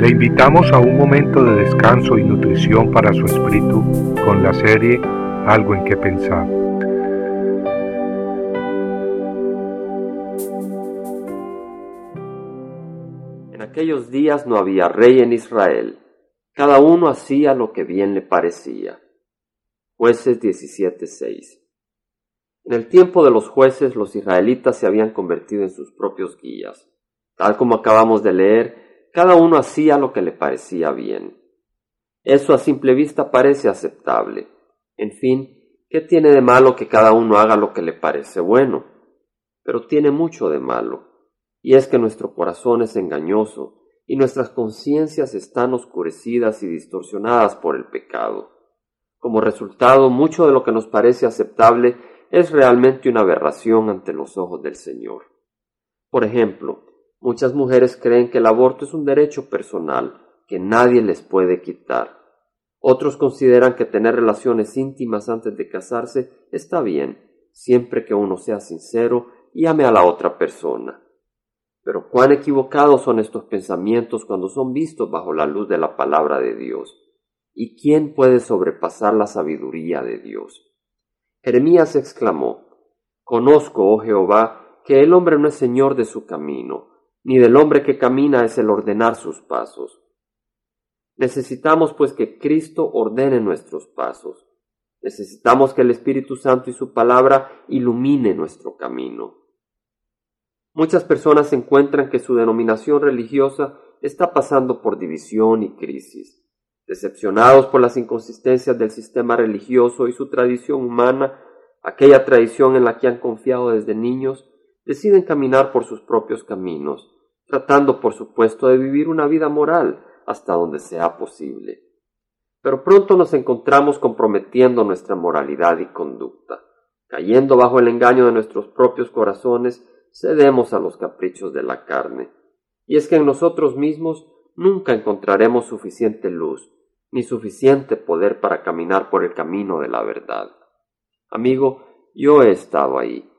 Le invitamos a un momento de descanso y nutrición para su espíritu con la serie Algo en que pensar. En aquellos días no había rey en Israel. Cada uno hacía lo que bien le parecía. Jueces 17:6 En el tiempo de los jueces los israelitas se habían convertido en sus propios guías. Tal como acabamos de leer, cada uno hacía lo que le parecía bien. Eso a simple vista parece aceptable. En fin, ¿qué tiene de malo que cada uno haga lo que le parece bueno? Pero tiene mucho de malo, y es que nuestro corazón es engañoso y nuestras conciencias están oscurecidas y distorsionadas por el pecado. Como resultado, mucho de lo que nos parece aceptable es realmente una aberración ante los ojos del Señor. Por ejemplo, Muchas mujeres creen que el aborto es un derecho personal que nadie les puede quitar. Otros consideran que tener relaciones íntimas antes de casarse está bien, siempre que uno sea sincero y ame a la otra persona. Pero cuán equivocados son estos pensamientos cuando son vistos bajo la luz de la palabra de Dios. ¿Y quién puede sobrepasar la sabiduría de Dios? Jeremías exclamó, Conozco, oh Jehová, que el hombre no es señor de su camino, ni del hombre que camina es el ordenar sus pasos. Necesitamos pues que Cristo ordene nuestros pasos. Necesitamos que el Espíritu Santo y su palabra ilumine nuestro camino. Muchas personas encuentran que su denominación religiosa está pasando por división y crisis. Decepcionados por las inconsistencias del sistema religioso y su tradición humana, aquella tradición en la que han confiado desde niños, deciden caminar por sus propios caminos, tratando por supuesto de vivir una vida moral hasta donde sea posible. Pero pronto nos encontramos comprometiendo nuestra moralidad y conducta. Cayendo bajo el engaño de nuestros propios corazones, cedemos a los caprichos de la carne. Y es que en nosotros mismos nunca encontraremos suficiente luz, ni suficiente poder para caminar por el camino de la verdad. Amigo, yo he estado ahí,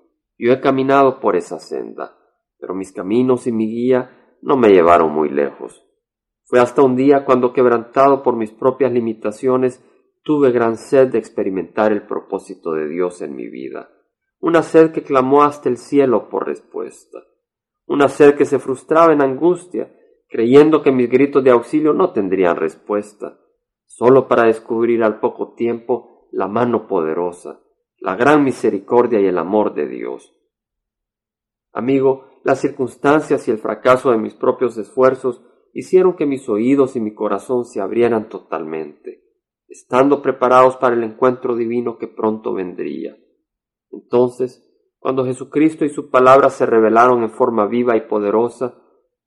yo he caminado por esa senda, pero mis caminos y mi guía no me llevaron muy lejos. Fue hasta un día cuando, quebrantado por mis propias limitaciones, tuve gran sed de experimentar el propósito de Dios en mi vida, una sed que clamó hasta el cielo por respuesta, una sed que se frustraba en angustia, creyendo que mis gritos de auxilio no tendrían respuesta, solo para descubrir al poco tiempo la mano poderosa, la gran misericordia y el amor de Dios. Amigo, las circunstancias y el fracaso de mis propios esfuerzos hicieron que mis oídos y mi corazón se abrieran totalmente, estando preparados para el encuentro divino que pronto vendría. Entonces, cuando Jesucristo y su palabra se revelaron en forma viva y poderosa,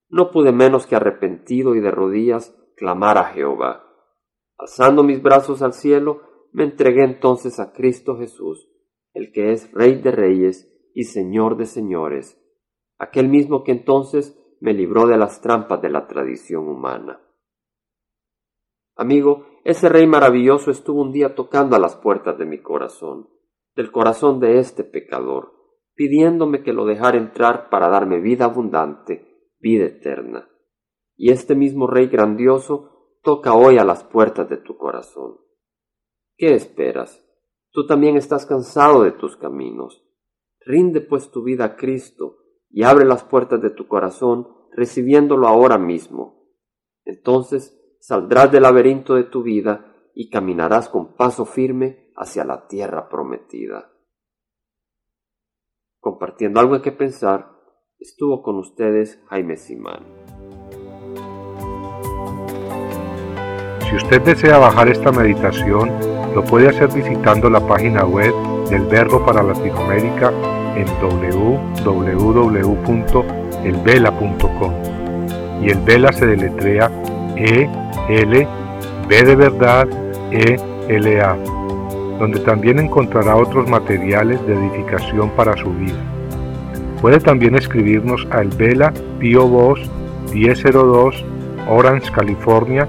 no pude menos que arrepentido y de rodillas clamar a Jehová. Alzando mis brazos al cielo, me entregué entonces a Cristo Jesús, el que es Rey de Reyes y Señor de Señores, aquel mismo que entonces me libró de las trampas de la tradición humana. Amigo, ese Rey maravilloso estuvo un día tocando a las puertas de mi corazón, del corazón de este pecador, pidiéndome que lo dejara entrar para darme vida abundante, vida eterna. Y este mismo Rey grandioso toca hoy a las puertas de tu corazón. ¿Qué esperas? Tú también estás cansado de tus caminos. Rinde pues tu vida a Cristo y abre las puertas de tu corazón recibiéndolo ahora mismo. Entonces saldrás del laberinto de tu vida y caminarás con paso firme hacia la tierra prometida. Compartiendo algo en que pensar, estuvo con ustedes Jaime Simán. Si usted desea bajar esta meditación, lo puede hacer visitando la página web del Verbo para Latinoamérica en www.elvela.com y el Vela se deletrea E L B de verdad E L A, donde también encontrará otros materiales de edificación para su vida. Puede también escribirnos a El Vela Pio Voz 1002 Orange, California